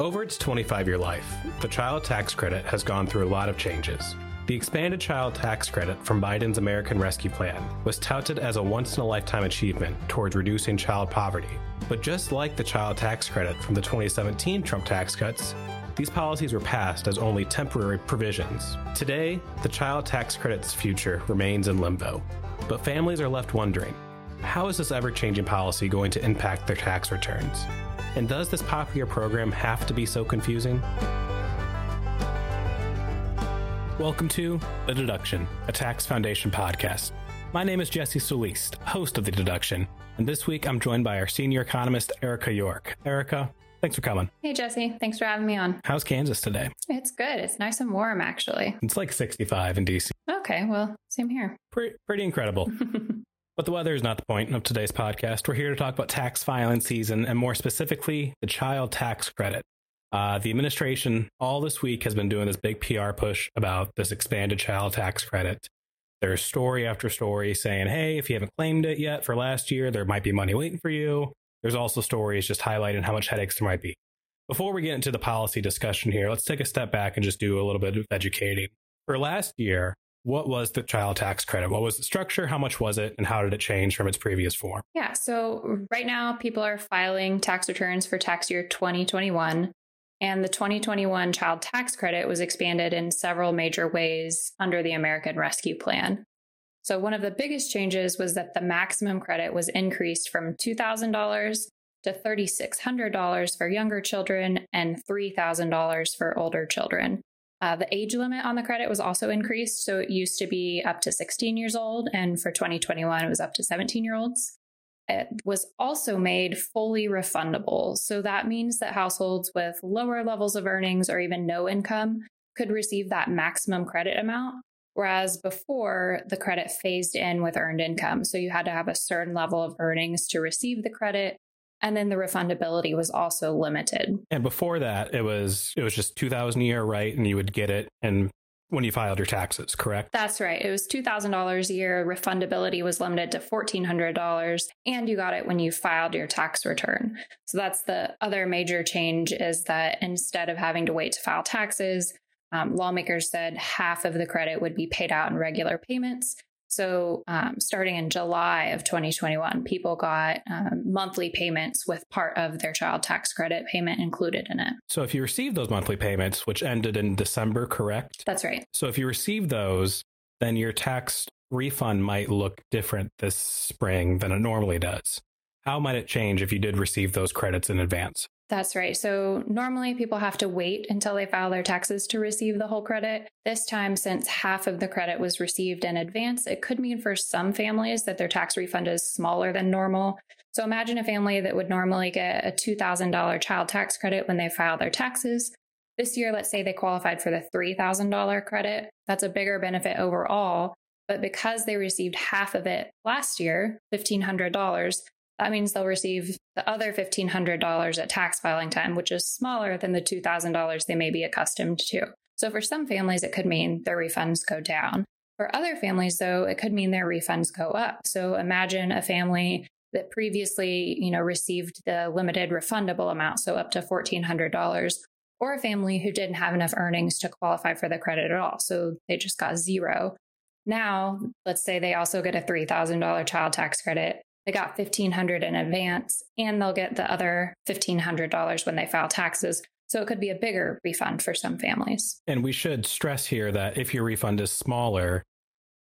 Over its 25 year life, the child tax credit has gone through a lot of changes. The expanded child tax credit from Biden's American Rescue Plan was touted as a once in a lifetime achievement towards reducing child poverty. But just like the child tax credit from the 2017 Trump tax cuts, these policies were passed as only temporary provisions. Today, the child tax credit's future remains in limbo. But families are left wondering how is this ever changing policy going to impact their tax returns? And does this popular program have to be so confusing? Welcome to The Deduction, a Tax Foundation podcast. My name is Jesse Solis, host of The Deduction, and this week I'm joined by our senior economist, Erica York. Erica, thanks for coming. Hey, Jesse. Thanks for having me on. How's Kansas today? It's good. It's nice and warm, actually. It's like 65 in DC. Okay, well, same here. Pretty, pretty incredible. But the weather is not the point of today's podcast. We're here to talk about tax filing season and more specifically, the child tax credit. Uh, the administration all this week has been doing this big PR push about this expanded child tax credit. There's story after story saying, hey, if you haven't claimed it yet for last year, there might be money waiting for you. There's also stories just highlighting how much headaches there might be. Before we get into the policy discussion here, let's take a step back and just do a little bit of educating. For last year, what was the child tax credit? What was the structure? How much was it? And how did it change from its previous form? Yeah. So, right now, people are filing tax returns for tax year 2021. And the 2021 child tax credit was expanded in several major ways under the American Rescue Plan. So, one of the biggest changes was that the maximum credit was increased from $2,000 to $3,600 for younger children and $3,000 for older children. Uh, the age limit on the credit was also increased. So it used to be up to 16 years old, and for 2021, it was up to 17 year olds. It was also made fully refundable. So that means that households with lower levels of earnings or even no income could receive that maximum credit amount. Whereas before, the credit phased in with earned income. So you had to have a certain level of earnings to receive the credit. And then the refundability was also limited. And before that, it was it was just two thousand a year, right? And you would get it and when you filed your taxes, correct? That's right. It was $2,000 a year. Refundability was limited to $1,400 and you got it when you filed your tax return. So that's the other major change is that instead of having to wait to file taxes, um, lawmakers said half of the credit would be paid out in regular payments so, um, starting in July of 2021, people got um, monthly payments with part of their child tax credit payment included in it. So, if you received those monthly payments, which ended in December, correct? That's right. So, if you receive those, then your tax refund might look different this spring than it normally does. How might it change if you did receive those credits in advance? That's right. So normally people have to wait until they file their taxes to receive the whole credit. This time, since half of the credit was received in advance, it could mean for some families that their tax refund is smaller than normal. So imagine a family that would normally get a $2,000 child tax credit when they file their taxes. This year, let's say they qualified for the $3,000 credit. That's a bigger benefit overall. But because they received half of it last year, $1,500, that means they'll receive the other $1,500 at tax filing time, which is smaller than the $2,000 they may be accustomed to. So for some families, it could mean their refunds go down. For other families, though, it could mean their refunds go up. So imagine a family that previously, you know, received the limited refundable amount, so up to $1,400, or a family who didn't have enough earnings to qualify for the credit at all. So they just got zero. Now, let's say they also get a $3,000 child tax credit they got 1500 in advance and they'll get the other $1500 when they file taxes. So it could be a bigger refund for some families. And we should stress here that if your refund is smaller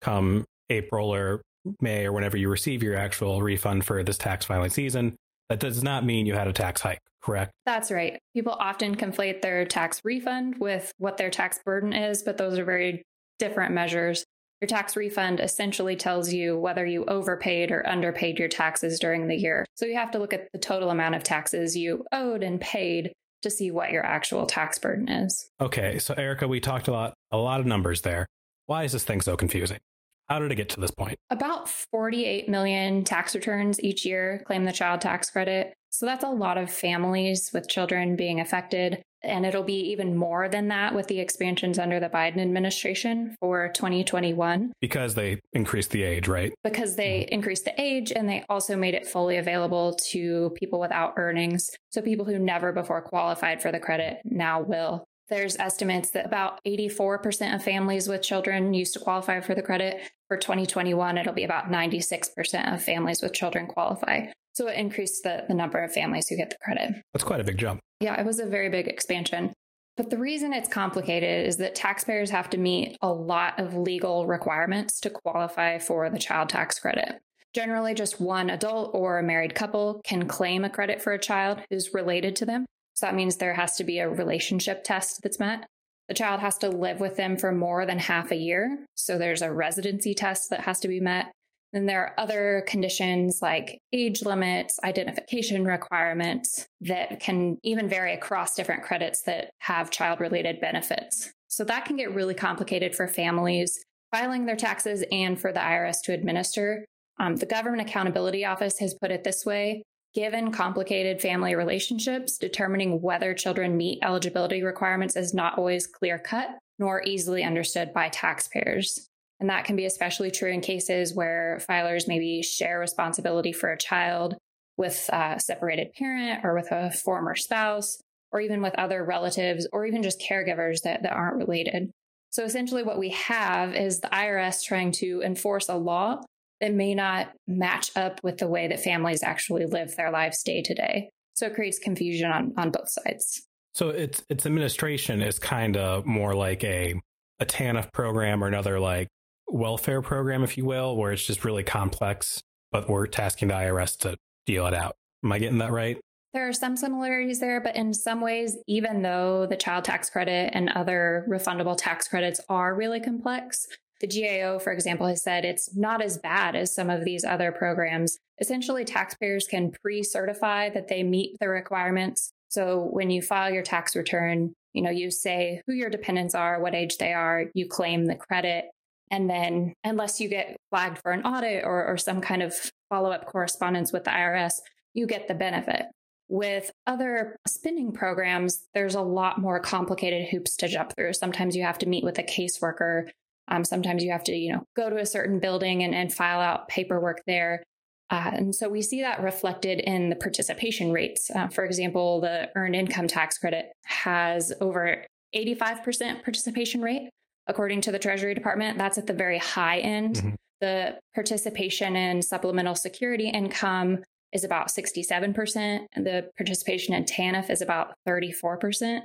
come April or May or whenever you receive your actual refund for this tax filing season, that does not mean you had a tax hike, correct? That's right. People often conflate their tax refund with what their tax burden is, but those are very different measures. Your tax refund essentially tells you whether you overpaid or underpaid your taxes during the year. So you have to look at the total amount of taxes you owed and paid to see what your actual tax burden is. Okay, so Erica, we talked a lot a lot of numbers there. Why is this thing so confusing? How did it get to this point? About 48 million tax returns each year claim the child tax credit. So that's a lot of families with children being affected And it'll be even more than that with the expansions under the Biden administration for 2021. Because they increased the age, right? Because they mm-hmm. increased the age and they also made it fully available to people without earnings. So people who never before qualified for the credit now will. There's estimates that about 84% of families with children used to qualify for the credit. For 2021, it'll be about 96% of families with children qualify. So it increased the, the number of families who get the credit. That's quite a big jump. Yeah, it was a very big expansion. But the reason it's complicated is that taxpayers have to meet a lot of legal requirements to qualify for the child tax credit. Generally, just one adult or a married couple can claim a credit for a child who's related to them. So that means there has to be a relationship test that's met. The child has to live with them for more than half a year. So there's a residency test that has to be met. Then there are other conditions like age limits, identification requirements that can even vary across different credits that have child related benefits. So that can get really complicated for families filing their taxes and for the IRS to administer. Um, the Government Accountability Office has put it this way Given complicated family relationships, determining whether children meet eligibility requirements is not always clear cut nor easily understood by taxpayers. And that can be especially true in cases where filers maybe share responsibility for a child with a separated parent or with a former spouse, or even with other relatives, or even just caregivers that, that aren't related. So essentially, what we have is the IRS trying to enforce a law that may not match up with the way that families actually live their lives day to day. So it creates confusion on, on both sides. So its its administration is kind of more like a a TANF program or another like welfare program, if you will, where it's just really complex, but we're tasking the IRS to deal it out. Am I getting that right? There are some similarities there, but in some ways, even though the child tax credit and other refundable tax credits are really complex, the GAO, for example, has said it's not as bad as some of these other programs. Essentially, taxpayers can pre certify that they meet the requirements. So when you file your tax return, you know, you say who your dependents are, what age they are, you claim the credit. And then, unless you get flagged for an audit or, or some kind of follow up correspondence with the IRS, you get the benefit. With other spending programs, there's a lot more complicated hoops to jump through. Sometimes you have to meet with a caseworker. Um, sometimes you have to, you know, go to a certain building and, and file out paperwork there. Uh, and so we see that reflected in the participation rates. Uh, for example, the earned income tax credit has over 85% participation rate, according to the Treasury Department. That's at the very high end. Mm-hmm. The participation in supplemental security income is about 67%, and the participation in TANF is about 34%.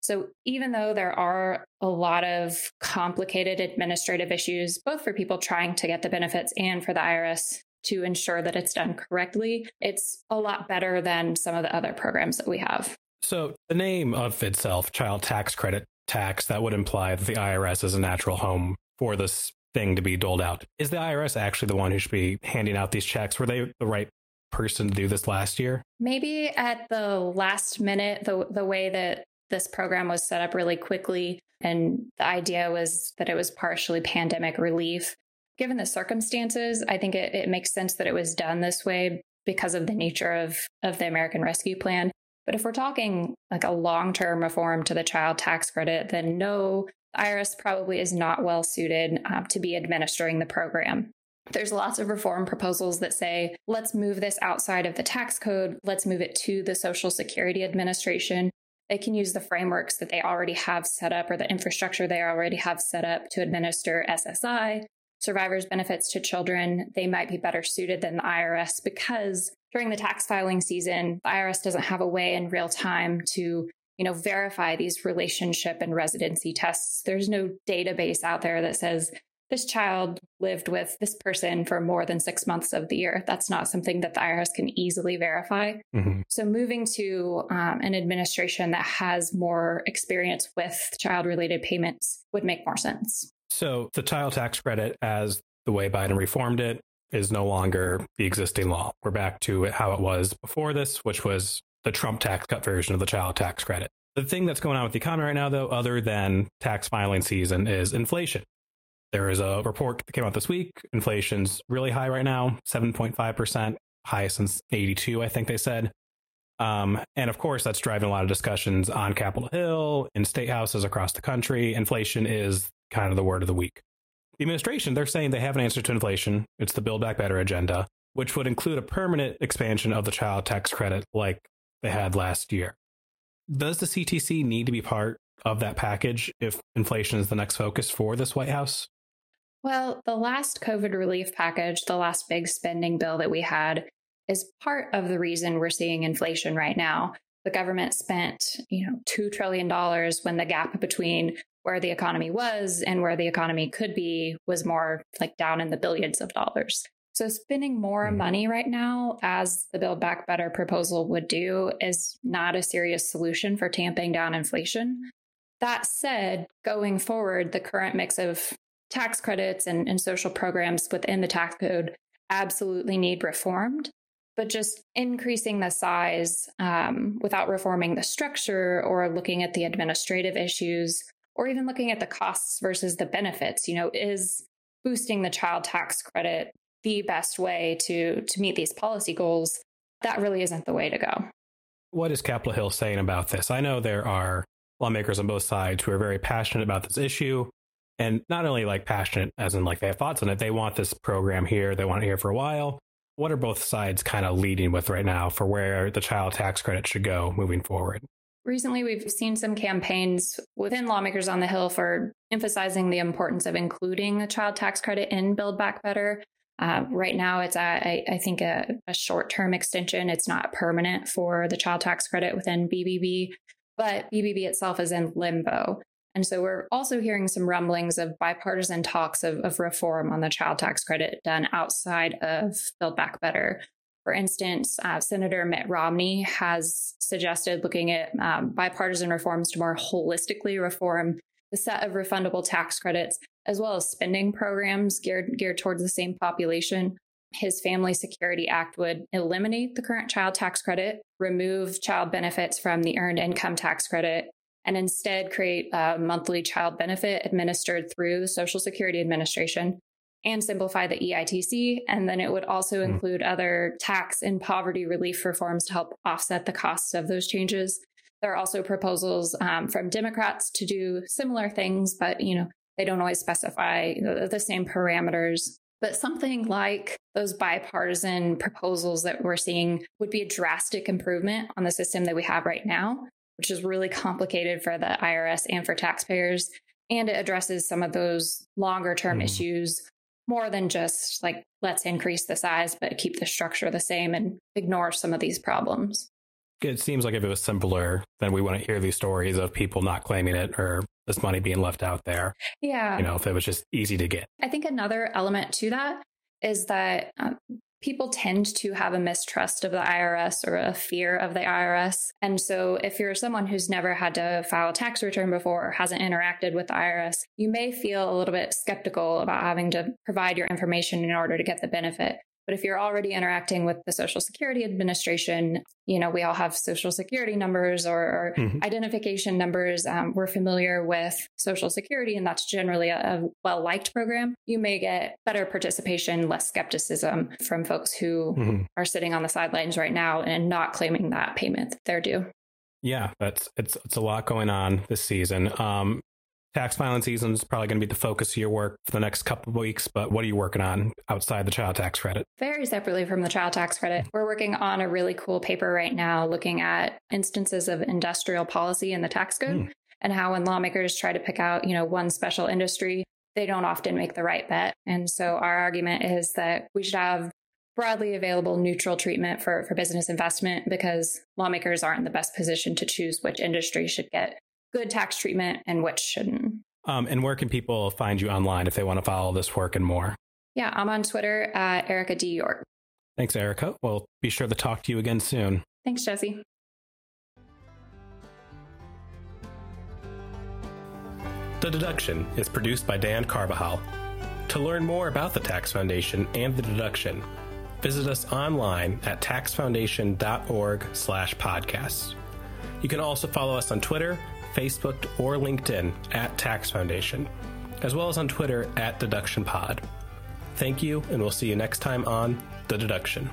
So even though there are a lot of complicated administrative issues, both for people trying to get the benefits and for the IRS to ensure that it's done correctly, it's a lot better than some of the other programs that we have. So the name of itself, child tax credit tax, that would imply that the IRS is a natural home for this thing to be doled out. Is the IRS actually the one who should be handing out these checks? Were they the right person to do this last year? Maybe at the last minute, the the way that this program was set up really quickly. And the idea was that it was partially pandemic relief. Given the circumstances, I think it, it makes sense that it was done this way because of the nature of, of the American Rescue Plan. But if we're talking like a long term reform to the child tax credit, then no, the IRS probably is not well suited uh, to be administering the program. There's lots of reform proposals that say, let's move this outside of the tax code, let's move it to the Social Security Administration. They can use the frameworks that they already have set up or the infrastructure they already have set up to administer SSI, survivors' benefits to children. They might be better suited than the IRS because during the tax filing season, the IRS doesn't have a way in real time to you know verify these relationship and residency tests there's no database out there that says this child lived with this person for more than six months of the year. That's not something that the IRS can easily verify. Mm-hmm. So, moving to um, an administration that has more experience with child related payments would make more sense. So, the child tax credit, as the way Biden reformed it, is no longer the existing law. We're back to how it was before this, which was the Trump tax cut version of the child tax credit. The thing that's going on with the economy right now, though, other than tax filing season, is inflation. There is a report that came out this week. Inflation's really high right now, 7.5%, highest since 82, I think they said. Um, and of course, that's driving a lot of discussions on Capitol Hill, in state houses across the country. Inflation is kind of the word of the week. The administration, they're saying they have an answer to inflation. It's the Build Back Better agenda, which would include a permanent expansion of the child tax credit like they had last year. Does the CTC need to be part of that package if inflation is the next focus for this White House? Well, the last COVID relief package, the last big spending bill that we had, is part of the reason we're seeing inflation right now. The government spent, you know, $2 trillion when the gap between where the economy was and where the economy could be was more like down in the billions of dollars. So, spending more mm. money right now, as the Build Back Better proposal would do, is not a serious solution for tamping down inflation. That said, going forward, the current mix of tax credits and, and social programs within the tax code absolutely need reformed. But just increasing the size um, without reforming the structure or looking at the administrative issues or even looking at the costs versus the benefits, you know, is boosting the child tax credit the best way to to meet these policy goals, that really isn't the way to go. What is Capitol Hill saying about this? I know there are lawmakers on both sides who are very passionate about this issue. And not only like passionate as in like they have thoughts on it, they want this program here, they want it here for a while. What are both sides kind of leading with right now for where the child tax credit should go moving forward? Recently, we've seen some campaigns within lawmakers on the Hill for emphasizing the importance of including the child tax credit in Build Back Better. Uh, right now, it's, at I think, a, a short term extension. It's not permanent for the child tax credit within BBB, but BBB itself is in limbo. And so we're also hearing some rumblings of bipartisan talks of, of reform on the child tax credit done outside of Build Back Better. For instance, uh, Senator Mitt Romney has suggested looking at um, bipartisan reforms to more holistically reform the set of refundable tax credits as well as spending programs geared, geared towards the same population. His Family Security Act would eliminate the current child tax credit, remove child benefits from the earned income tax credit, and instead create a monthly child benefit administered through the Social Security Administration and simplify the EITC. And then it would also mm. include other tax and poverty relief reforms to help offset the costs of those changes. There are also proposals um, from Democrats to do similar things, but you know they don't always specify the, the same parameters. But something like those bipartisan proposals that we're seeing would be a drastic improvement on the system that we have right now, which is really complicated for the IRS and for taxpayers. And it addresses some of those longer term mm. issues more than just like, let's increase the size, but keep the structure the same and ignore some of these problems. It seems like if it was simpler, then we wouldn't hear these stories of people not claiming it or this money being left out there. Yeah. You know, if it was just easy to get. I think another element to that is that um, people tend to have a mistrust of the IRS or a fear of the IRS. And so if you're someone who's never had to file a tax return before or hasn't interacted with the IRS, you may feel a little bit skeptical about having to provide your information in order to get the benefit. But if you're already interacting with the Social Security Administration, you know, we all have Social Security numbers or, or mm-hmm. identification numbers. Um, we're familiar with Social Security, and that's generally a, a well liked program. You may get better participation, less skepticism from folks who mm-hmm. are sitting on the sidelines right now and not claiming that payment that they're due. Yeah, that's it's it's a lot going on this season. Um, tax filing season is probably going to be the focus of your work for the next couple of weeks. But what are you working on outside the child tax credit? Very separately from the child tax credit, we're working on a really cool paper right now looking at instances of industrial policy in the tax code mm. and how when lawmakers try to pick out, you know, one special industry, they don't often make the right bet. And so our argument is that we should have broadly available neutral treatment for, for business investment because lawmakers aren't in the best position to choose which industry should get good tax treatment and which shouldn't. Um, and where can people find you online if they want to follow this work and more? Yeah, I'm on Twitter at Erica D. York. Thanks, Erica. We'll be sure to talk to you again soon. Thanks, Jesse. The Deduction is produced by Dan Carbajal. To learn more about the Tax Foundation and the deduction, visit us online at taxfoundation.org slash podcasts. You can also follow us on Twitter Facebook, or LinkedIn at Tax Foundation, as well as on Twitter at Deduction Pod. Thank you, and we'll see you next time on The Deduction.